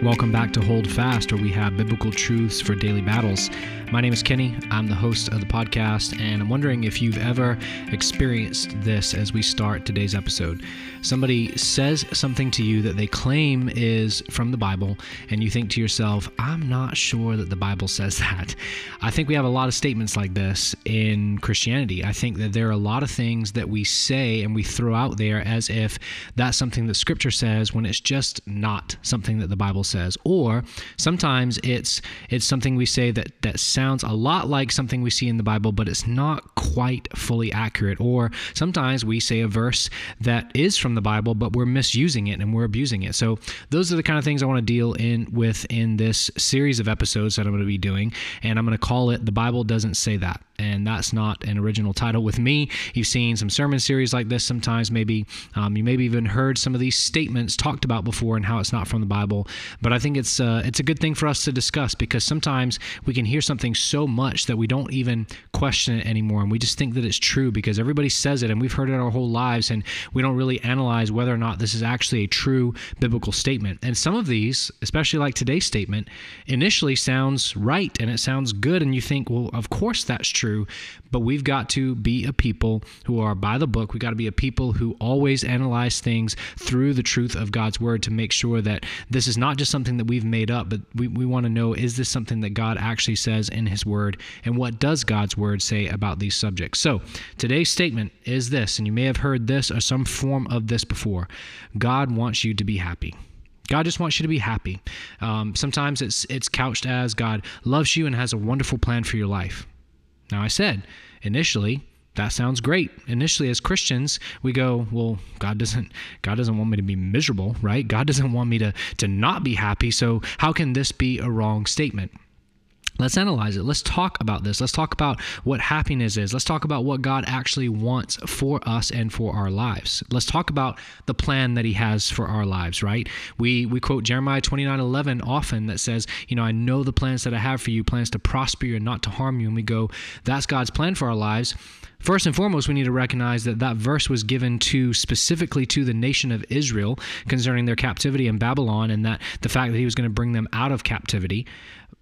Welcome back to Hold Fast, where we have biblical truths for daily battles. My name is Kenny. I'm the host of the podcast, and I'm wondering if you've ever experienced this as we start today's episode. Somebody says something to you that they claim is from the Bible, and you think to yourself, I'm not sure that the Bible says that. I think we have a lot of statements like this in Christianity. I think that there are a lot of things that we say and we throw out there as if that's something that Scripture says when it's just not something that the Bible says. Or sometimes it's it's something we say that that sounds a lot like something we see in the Bible, but it's not quite fully accurate. Or sometimes we say a verse that is from the Bible, but we're misusing it and we're abusing it. So those are the kind of things I want to deal in with in this series of episodes that I'm going to be doing, and I'm going to call it "The Bible Doesn't Say That." And that's not an original title with me. You've seen some sermon series like this sometimes, maybe um, you maybe even heard some of these statements talked about before and how it's not from the Bible. But I think it's uh, it's a good thing for us to discuss because sometimes we can hear something so much that we don't even question it anymore, and we just think that it's true because everybody says it and we've heard it our whole lives, and we don't really analyze whether or not this is actually a true biblical statement. And some of these, especially like today's statement, initially sounds right and it sounds good, and you think, well, of course that's true true, but we've got to be a people who are by the book. We've got to be a people who always analyze things through the truth of God's word to make sure that this is not just something that we've made up, but we, we want to know is this something that God actually says in his word? And what does God's word say about these subjects? So today's statement is this, and you may have heard this or some form of this before God wants you to be happy. God just wants you to be happy. Um, sometimes it's it's couched as God loves you and has a wonderful plan for your life. Now, I said initially, that sounds great. Initially, as Christians, we go, well, God doesn't God doesn't want me to be miserable, right? God doesn't want me to to not be happy. So how can this be a wrong statement? Let's analyze it. Let's talk about this. Let's talk about what happiness is. Let's talk about what God actually wants for us and for our lives. Let's talk about the plan that He has for our lives, right? We we quote Jeremiah 29 11 often that says, You know, I know the plans that I have for you, plans to prosper you and not to harm you. And we go, That's God's plan for our lives. First and foremost, we need to recognize that that verse was given to specifically to the nation of Israel concerning their captivity in Babylon and that the fact that he was going to bring them out of captivity.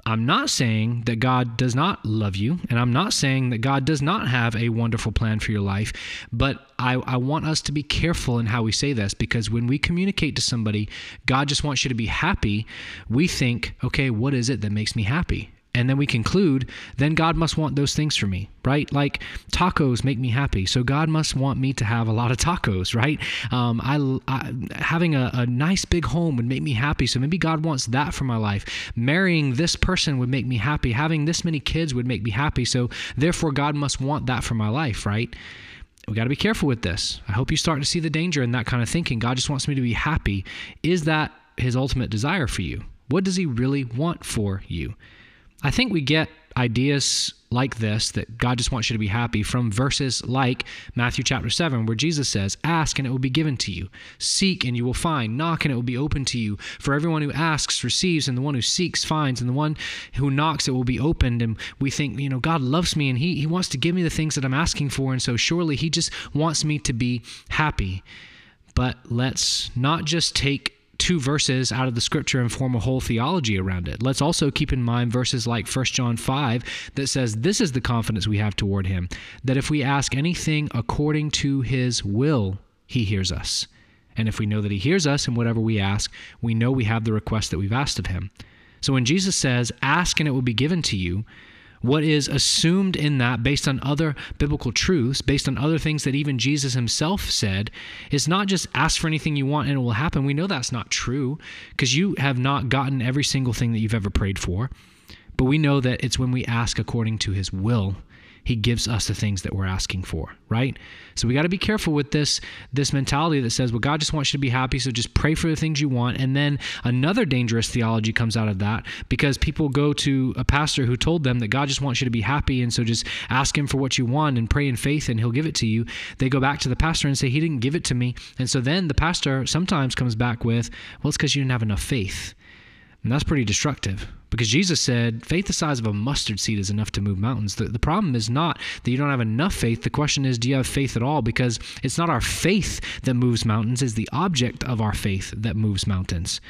I'm not saying that God does not love you, and I'm not saying that God does not have a wonderful plan for your life, but I, I want us to be careful in how we say this because when we communicate to somebody, God just wants you to be happy, we think, okay, what is it that makes me happy? And then we conclude, then God must want those things for me, right? Like tacos make me happy, so God must want me to have a lot of tacos, right? Um, I, I, having a, a nice big home would make me happy, so maybe God wants that for my life. Marrying this person would make me happy. Having this many kids would make me happy, so therefore God must want that for my life, right? we got to be careful with this. I hope you start to see the danger in that kind of thinking. God just wants me to be happy. Is that his ultimate desire for you? What does he really want for you? I think we get ideas like this that God just wants you to be happy from verses like Matthew chapter 7 where Jesus says ask and it will be given to you. Seek and you will find. Knock and it will be open to you. For everyone who asks receives and the one who seeks finds and the one who knocks it will be opened. And we think you know God loves me and he he wants to give me the things that I'm asking for. And so surely he just wants me to be happy. But let's not just take two verses out of the scripture and form a whole theology around it. Let's also keep in mind verses like 1 John 5 that says, This is the confidence we have toward him, that if we ask anything according to his will, he hears us. And if we know that he hears us in whatever we ask, we know we have the request that we've asked of him. So when Jesus says, Ask and it will be given to you, what is assumed in that based on other biblical truths, based on other things that even Jesus himself said, is not just ask for anything you want and it will happen. We know that's not true because you have not gotten every single thing that you've ever prayed for. But we know that it's when we ask according to his will he gives us the things that we're asking for, right? So we got to be careful with this this mentality that says, "Well, God just wants you to be happy, so just pray for the things you want." And then another dangerous theology comes out of that because people go to a pastor who told them that God just wants you to be happy, and so just ask him for what you want and pray in faith and he'll give it to you. They go back to the pastor and say, "He didn't give it to me." And so then the pastor sometimes comes back with, "Well, it's because you didn't have enough faith." And that's pretty destructive because Jesus said, faith the size of a mustard seed is enough to move mountains. The, the problem is not that you don't have enough faith. The question is, do you have faith at all? Because it's not our faith that moves mountains, it's the object of our faith that moves mountains.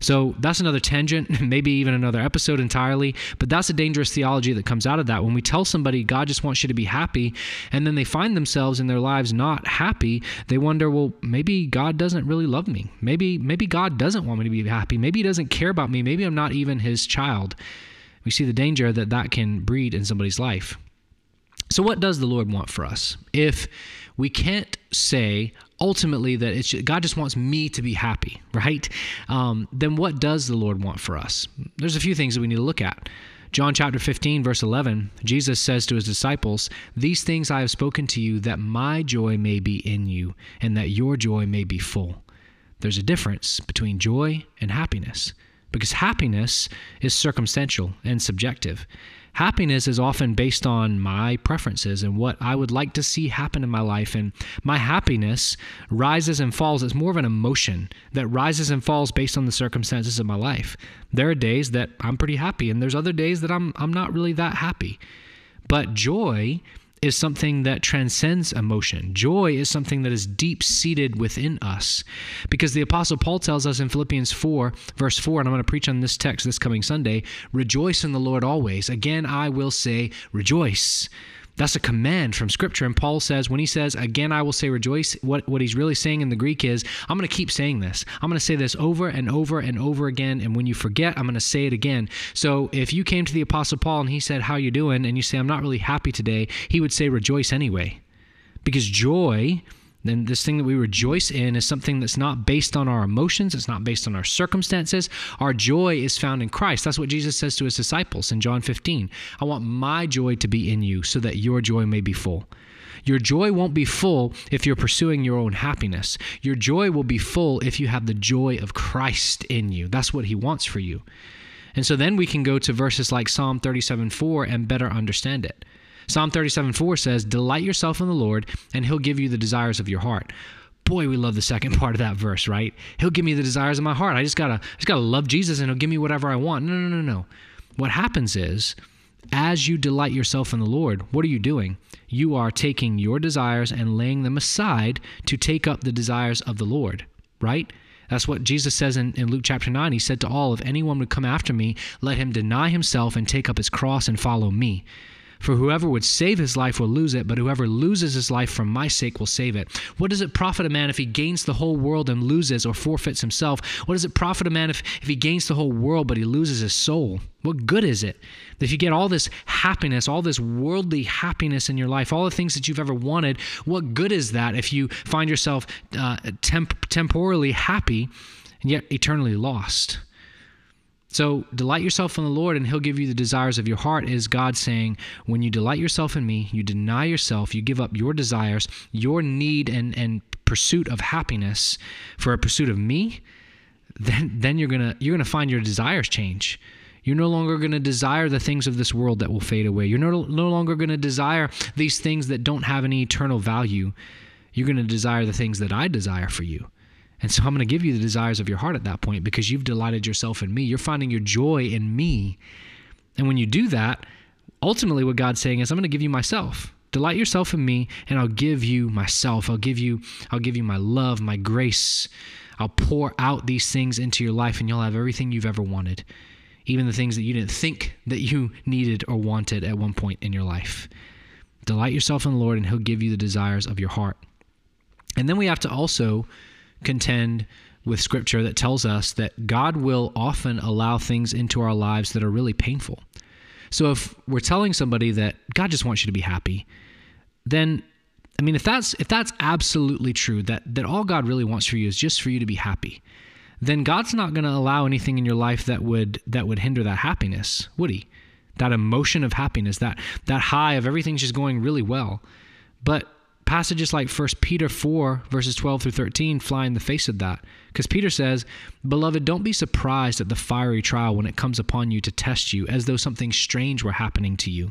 So that's another tangent, maybe even another episode entirely. But that's a dangerous theology that comes out of that. When we tell somebody God just wants you to be happy, and then they find themselves in their lives not happy, they wonder, well, maybe God doesn't really love me. Maybe maybe God doesn't want me to be happy. Maybe He doesn't care about me. Maybe I'm not even His child. We see the danger that that can breed in somebody's life. So, what does the Lord want for us? If we can't say ultimately that it's God just wants me to be happy, right? Um, then what does the Lord want for us? There's a few things that we need to look at. John chapter 15, verse 11, Jesus says to his disciples, These things I have spoken to you that my joy may be in you and that your joy may be full. There's a difference between joy and happiness because happiness is circumstantial and subjective. Happiness is often based on my preferences and what I would like to see happen in my life. And my happiness rises and falls. It's more of an emotion that rises and falls based on the circumstances of my life. There are days that I'm pretty happy, and there's other days that I'm, I'm not really that happy. But joy is something that transcends emotion. Joy is something that is deep seated within us. Because the Apostle Paul tells us in Philippians 4, verse 4, and I'm going to preach on this text this coming Sunday rejoice in the Lord always. Again, I will say, rejoice. That's a command from Scripture. And Paul says, when he says, again, I will say rejoice, what, what he's really saying in the Greek is, I'm going to keep saying this. I'm going to say this over and over and over again. And when you forget, I'm going to say it again. So if you came to the Apostle Paul and he said, How you doing? And you say, I'm not really happy today, he would say, Rejoice anyway. Because joy then this thing that we rejoice in is something that's not based on our emotions, it's not based on our circumstances. Our joy is found in Christ. That's what Jesus says to his disciples in John 15. I want my joy to be in you so that your joy may be full. Your joy won't be full if you're pursuing your own happiness. Your joy will be full if you have the joy of Christ in you. That's what he wants for you. And so then we can go to verses like Psalm 37 4 and better understand it. Psalm 37 4 says, Delight yourself in the Lord, and he'll give you the desires of your heart. Boy, we love the second part of that verse, right? He'll give me the desires of my heart. I just gotta just gotta love Jesus and he'll give me whatever I want. No, no, no, no. What happens is as you delight yourself in the Lord, what are you doing? You are taking your desires and laying them aside to take up the desires of the Lord, right? That's what Jesus says in, in Luke chapter 9. He said to all, If anyone would come after me, let him deny himself and take up his cross and follow me. For whoever would save his life will lose it, but whoever loses his life for my sake will save it. What does it profit a man if he gains the whole world and loses or forfeits himself? What does it profit a man if, if he gains the whole world but he loses his soul? What good is it? If you get all this happiness, all this worldly happiness in your life, all the things that you've ever wanted, what good is that if you find yourself uh, temp- temporally happy and yet eternally lost? So delight yourself in the Lord, and He'll give you the desires of your heart. Is God saying, when you delight yourself in me, you deny yourself, you give up your desires, your need and, and pursuit of happiness for a pursuit of me, then then you're gonna you're gonna find your desires change. You're no longer going to desire the things of this world that will fade away. You're no, no longer going to desire these things that don't have any eternal value. You're going to desire the things that I desire for you. And so I'm going to give you the desires of your heart at that point because you've delighted yourself in me. You're finding your joy in me. And when you do that, ultimately what God's saying is I'm going to give you myself. Delight yourself in me and I'll give you myself. I'll give you I'll give you my love, my grace. I'll pour out these things into your life and you'll have everything you've ever wanted. Even the things that you didn't think that you needed or wanted at one point in your life. Delight yourself in the Lord and he'll give you the desires of your heart. And then we have to also contend with scripture that tells us that God will often allow things into our lives that are really painful. So if we're telling somebody that God just wants you to be happy, then I mean if that's if that's absolutely true that that all God really wants for you is just for you to be happy, then God's not going to allow anything in your life that would that would hinder that happiness, would he? That emotion of happiness, that that high of everything's just going really well. But passages like 1 Peter 4, verses 12 through 13, fly in the face of that. Because Peter says, Beloved, don't be surprised at the fiery trial when it comes upon you to test you, as though something strange were happening to you.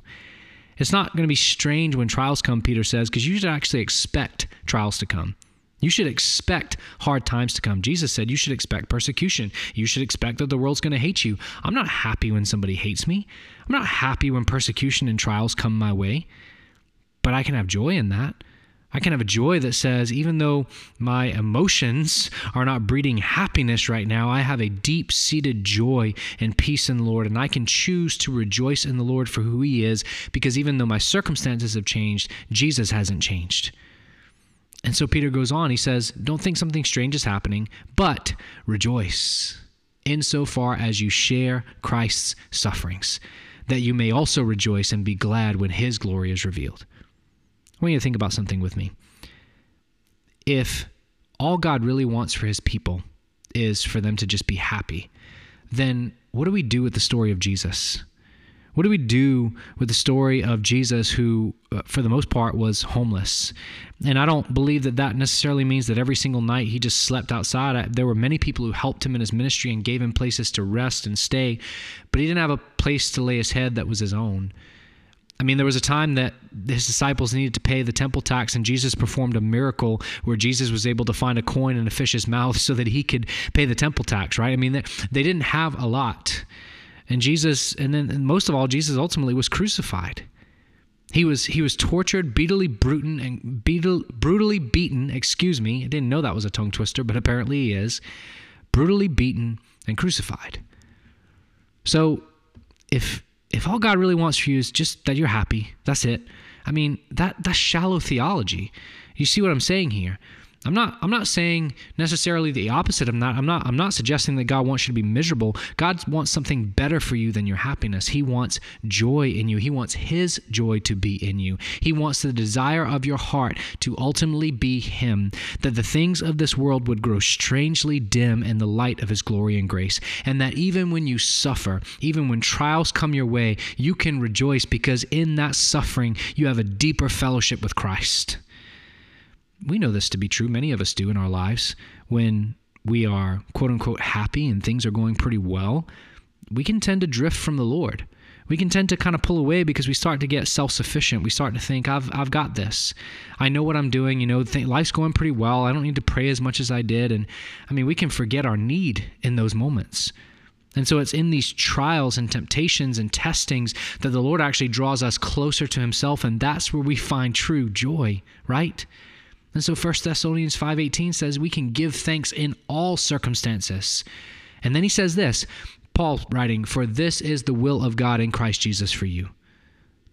It's not going to be strange when trials come, Peter says, because you should actually expect trials to come. You should expect hard times to come. Jesus said you should expect persecution. You should expect that the world's going to hate you. I'm not happy when somebody hates me. I'm not happy when persecution and trials come my way, but I can have joy in that. I can have a joy that says, even though my emotions are not breeding happiness right now, I have a deep seated joy and peace in the Lord. And I can choose to rejoice in the Lord for who He is, because even though my circumstances have changed, Jesus hasn't changed. And so Peter goes on, he says, Don't think something strange is happening, but rejoice insofar as you share Christ's sufferings, that you may also rejoice and be glad when His glory is revealed. I want you to think about something with me. If all God really wants for his people is for them to just be happy, then what do we do with the story of Jesus? What do we do with the story of Jesus, who, uh, for the most part, was homeless? And I don't believe that that necessarily means that every single night he just slept outside. There were many people who helped him in his ministry and gave him places to rest and stay, but he didn't have a place to lay his head that was his own. I mean, there was a time that his disciples needed to pay the temple tax, and Jesus performed a miracle where Jesus was able to find a coin in a fish's mouth so that he could pay the temple tax, right? I mean, they didn't have a lot. And Jesus, and then and most of all, Jesus ultimately was crucified. He was he was tortured, brutally beaten, and brutally beaten. Excuse me, I didn't know that was a tongue twister, but apparently he is brutally beaten and crucified. So, if if all God really wants for you is just that you're happy, that's it. I mean, that that's shallow theology. You see what I'm saying here? I'm not I'm not saying necessarily the opposite of that. I'm not I'm not suggesting that God wants you to be miserable. God wants something better for you than your happiness. He wants joy in you. He wants his joy to be in you. He wants the desire of your heart to ultimately be him, that the things of this world would grow strangely dim in the light of his glory and grace, and that even when you suffer, even when trials come your way, you can rejoice because in that suffering you have a deeper fellowship with Christ we know this to be true. Many of us do in our lives. When we are quote unquote happy and things are going pretty well, we can tend to drift from the Lord. We can tend to kind of pull away because we start to get self sufficient. We start to think, I've, I've got this. I know what I'm doing. You know, th- life's going pretty well. I don't need to pray as much as I did. And I mean, we can forget our need in those moments. And so it's in these trials and temptations and testings that the Lord actually draws us closer to Himself. And that's where we find true joy, right? And so 1 Thessalonians 5:18 says we can give thanks in all circumstances. And then he says this, Paul writing, "For this is the will of God in Christ Jesus for you."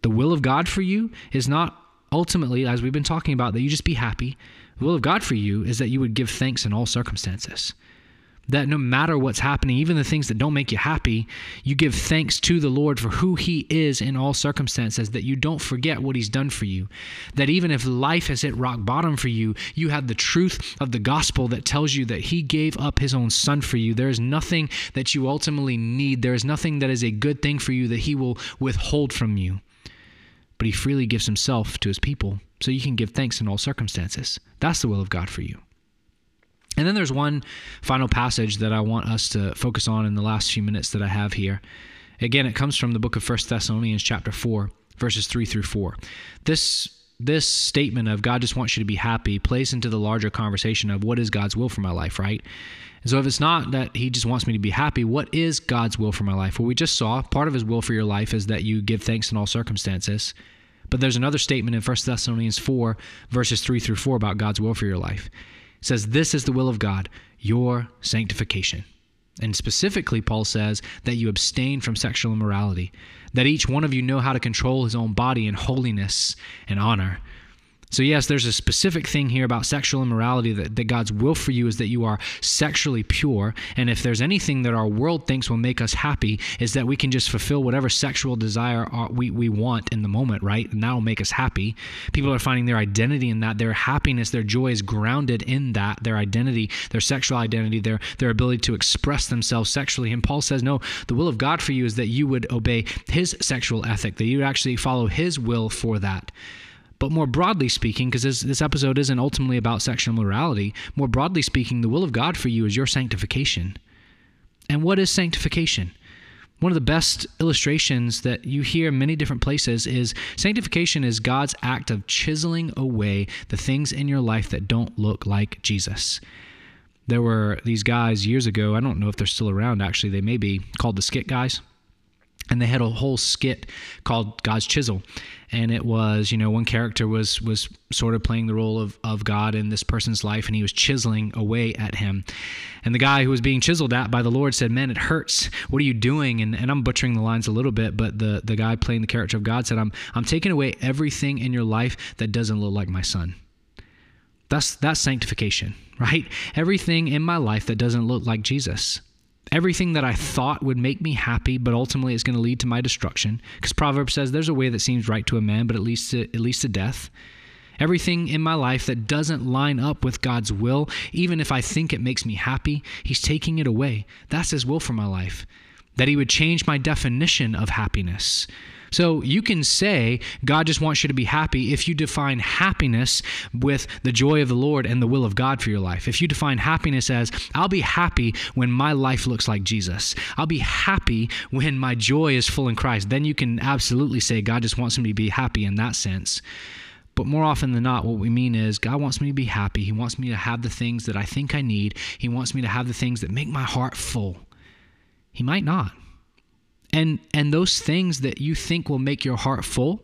The will of God for you is not ultimately as we've been talking about that you just be happy. The will of God for you is that you would give thanks in all circumstances that no matter what's happening, even the things that don't make you happy, you give thanks to the Lord for who He is in all circumstances, that you don't forget what He's done for you. That even if life has hit rock bottom for you, you have the truth of the gospel that tells you that He gave up His own Son for you. There is nothing that you ultimately need, there is nothing that is a good thing for you that He will withhold from you. But He freely gives Himself to His people, so you can give thanks in all circumstances. That's the will of God for you. And then there's one final passage that I want us to focus on in the last few minutes that I have here. Again, it comes from the book of First Thessalonians chapter 4, verses 3 through 4. This this statement of God just wants you to be happy plays into the larger conversation of what is God's will for my life, right? And so if it's not that he just wants me to be happy, what is God's will for my life? Well, we just saw part of his will for your life is that you give thanks in all circumstances. But there's another statement in 1 Thessalonians 4, verses 3 through 4 about God's will for your life says, This is the will of God, your sanctification. And specifically, Paul says that you abstain from sexual immorality, that each one of you know how to control his own body in holiness and honor so, yes, there's a specific thing here about sexual immorality that, that God's will for you is that you are sexually pure. And if there's anything that our world thinks will make us happy, is that we can just fulfill whatever sexual desire we, we want in the moment, right? And that'll make us happy. People are finding their identity in that. Their happiness, their joy is grounded in that, their identity, their sexual identity, their, their ability to express themselves sexually. And Paul says, no, the will of God for you is that you would obey his sexual ethic, that you would actually follow his will for that. But more broadly speaking, because this, this episode isn't ultimately about sexual morality, more broadly speaking, the will of God for you is your sanctification. And what is sanctification? One of the best illustrations that you hear in many different places is sanctification is God's act of chiseling away the things in your life that don't look like Jesus. There were these guys years ago, I don't know if they're still around actually, they may be, called the Skit Guys and they had a whole skit called God's Chisel. And it was, you know, one character was was sort of playing the role of, of God in this person's life, and he was chiseling away at him. And the guy who was being chiseled at by the Lord said, Man, it hurts. What are you doing? And, and I'm butchering the lines a little bit, but the, the guy playing the character of God said, I'm I'm taking away everything in your life that doesn't look like my son. That's that's sanctification, right? Everything in my life that doesn't look like Jesus everything that I thought would make me happy, but ultimately is going to lead to my destruction. Because Proverbs says there's a way that seems right to a man, but it leads to, it leads to death. Everything in my life that doesn't line up with God's will, even if I think it makes me happy, He's taking it away. That's His will for my life. That He would change my definition of happiness. So you can say God just wants you to be happy if you define happiness with the joy of the Lord and the will of God for your life. If you define happiness as, I'll be happy when my life looks like Jesus, I'll be happy when my joy is full in Christ, then you can absolutely say God just wants me to be happy in that sense. But more often than not, what we mean is God wants me to be happy. He wants me to have the things that I think I need. He wants me to have the things that make my heart full. He might not. And and those things that you think will make your heart full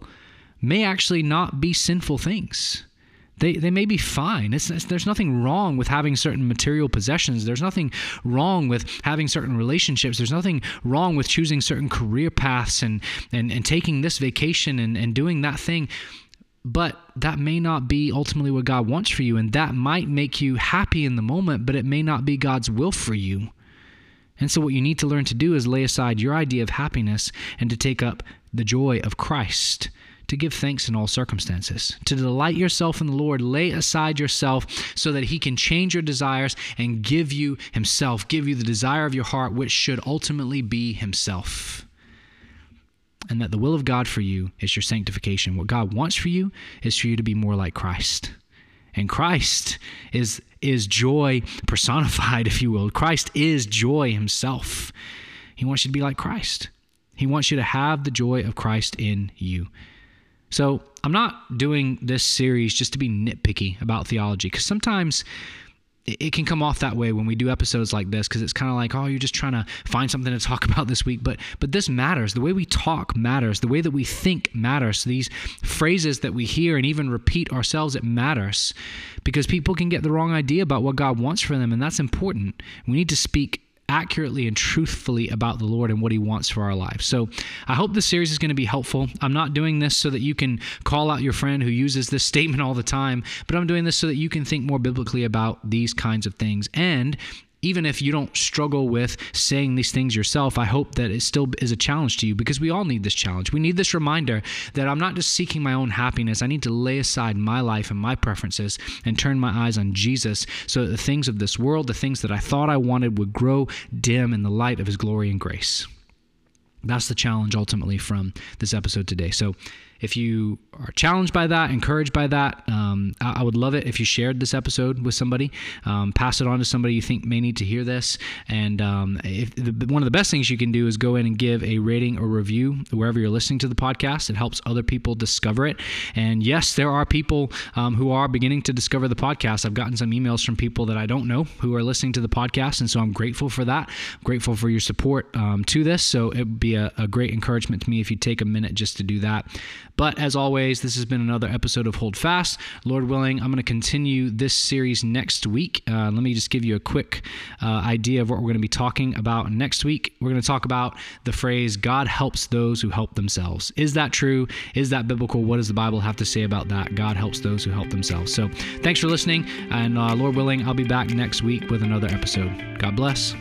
may actually not be sinful things. They, they may be fine. It's, it's, there's nothing wrong with having certain material possessions. There's nothing wrong with having certain relationships. There's nothing wrong with choosing certain career paths and, and, and taking this vacation and, and doing that thing. But that may not be ultimately what God wants for you. And that might make you happy in the moment, but it may not be God's will for you. And so, what you need to learn to do is lay aside your idea of happiness and to take up the joy of Christ, to give thanks in all circumstances, to delight yourself in the Lord, lay aside yourself so that He can change your desires and give you Himself, give you the desire of your heart, which should ultimately be Himself. And that the will of God for you is your sanctification. What God wants for you is for you to be more like Christ. And Christ is is joy personified, if you will. Christ is joy himself. He wants you to be like Christ. He wants you to have the joy of Christ in you. So, I'm not doing this series just to be nitpicky about theology because sometimes it can come off that way when we do episodes like this because it's kind of like oh you're just trying to find something to talk about this week. But but this matters. The way we talk matters. The way that we think matters. These phrases that we hear and even repeat ourselves it matters because people can get the wrong idea about what God wants for them and that's important. We need to speak accurately and truthfully about the Lord and what He wants for our lives. So I hope this series is going to be helpful. I'm not doing this so that you can call out your friend who uses this statement all the time, but I'm doing this so that you can think more biblically about these kinds of things. And even if you don't struggle with saying these things yourself, I hope that it still is a challenge to you because we all need this challenge. We need this reminder that I'm not just seeking my own happiness. I need to lay aside my life and my preferences and turn my eyes on Jesus so that the things of this world, the things that I thought I wanted, would grow dim in the light of His glory and grace. That's the challenge ultimately from this episode today. So, if you are challenged by that, encouraged by that, um, I, I, would love it if you shared this episode with somebody. Um, pass it on to somebody you think may need to hear this. And um, if the, one of the best things you can do is go in and give a rating or review wherever you're listening to the podcast. It helps other people discover it. And yes, there are people um, who are beginning to discover the podcast. I've gotten some emails from people that I don't know who are listening to the podcast, and so I'm grateful for that. I'm grateful for your support um, to this. So it would be a, a great encouragement to me if you take a minute just to do that. But as always, this has been another episode of Hold Fast. Lord willing, I'm going to continue this series next week. Uh, let me just give you a quick uh, idea of what we're going to be talking about next week. We're going to talk about the phrase, God helps those who help themselves. Is that true? Is that biblical? What does the Bible have to say about that? God helps those who help themselves. So thanks for listening. And uh, Lord willing, I'll be back next week with another episode. God bless.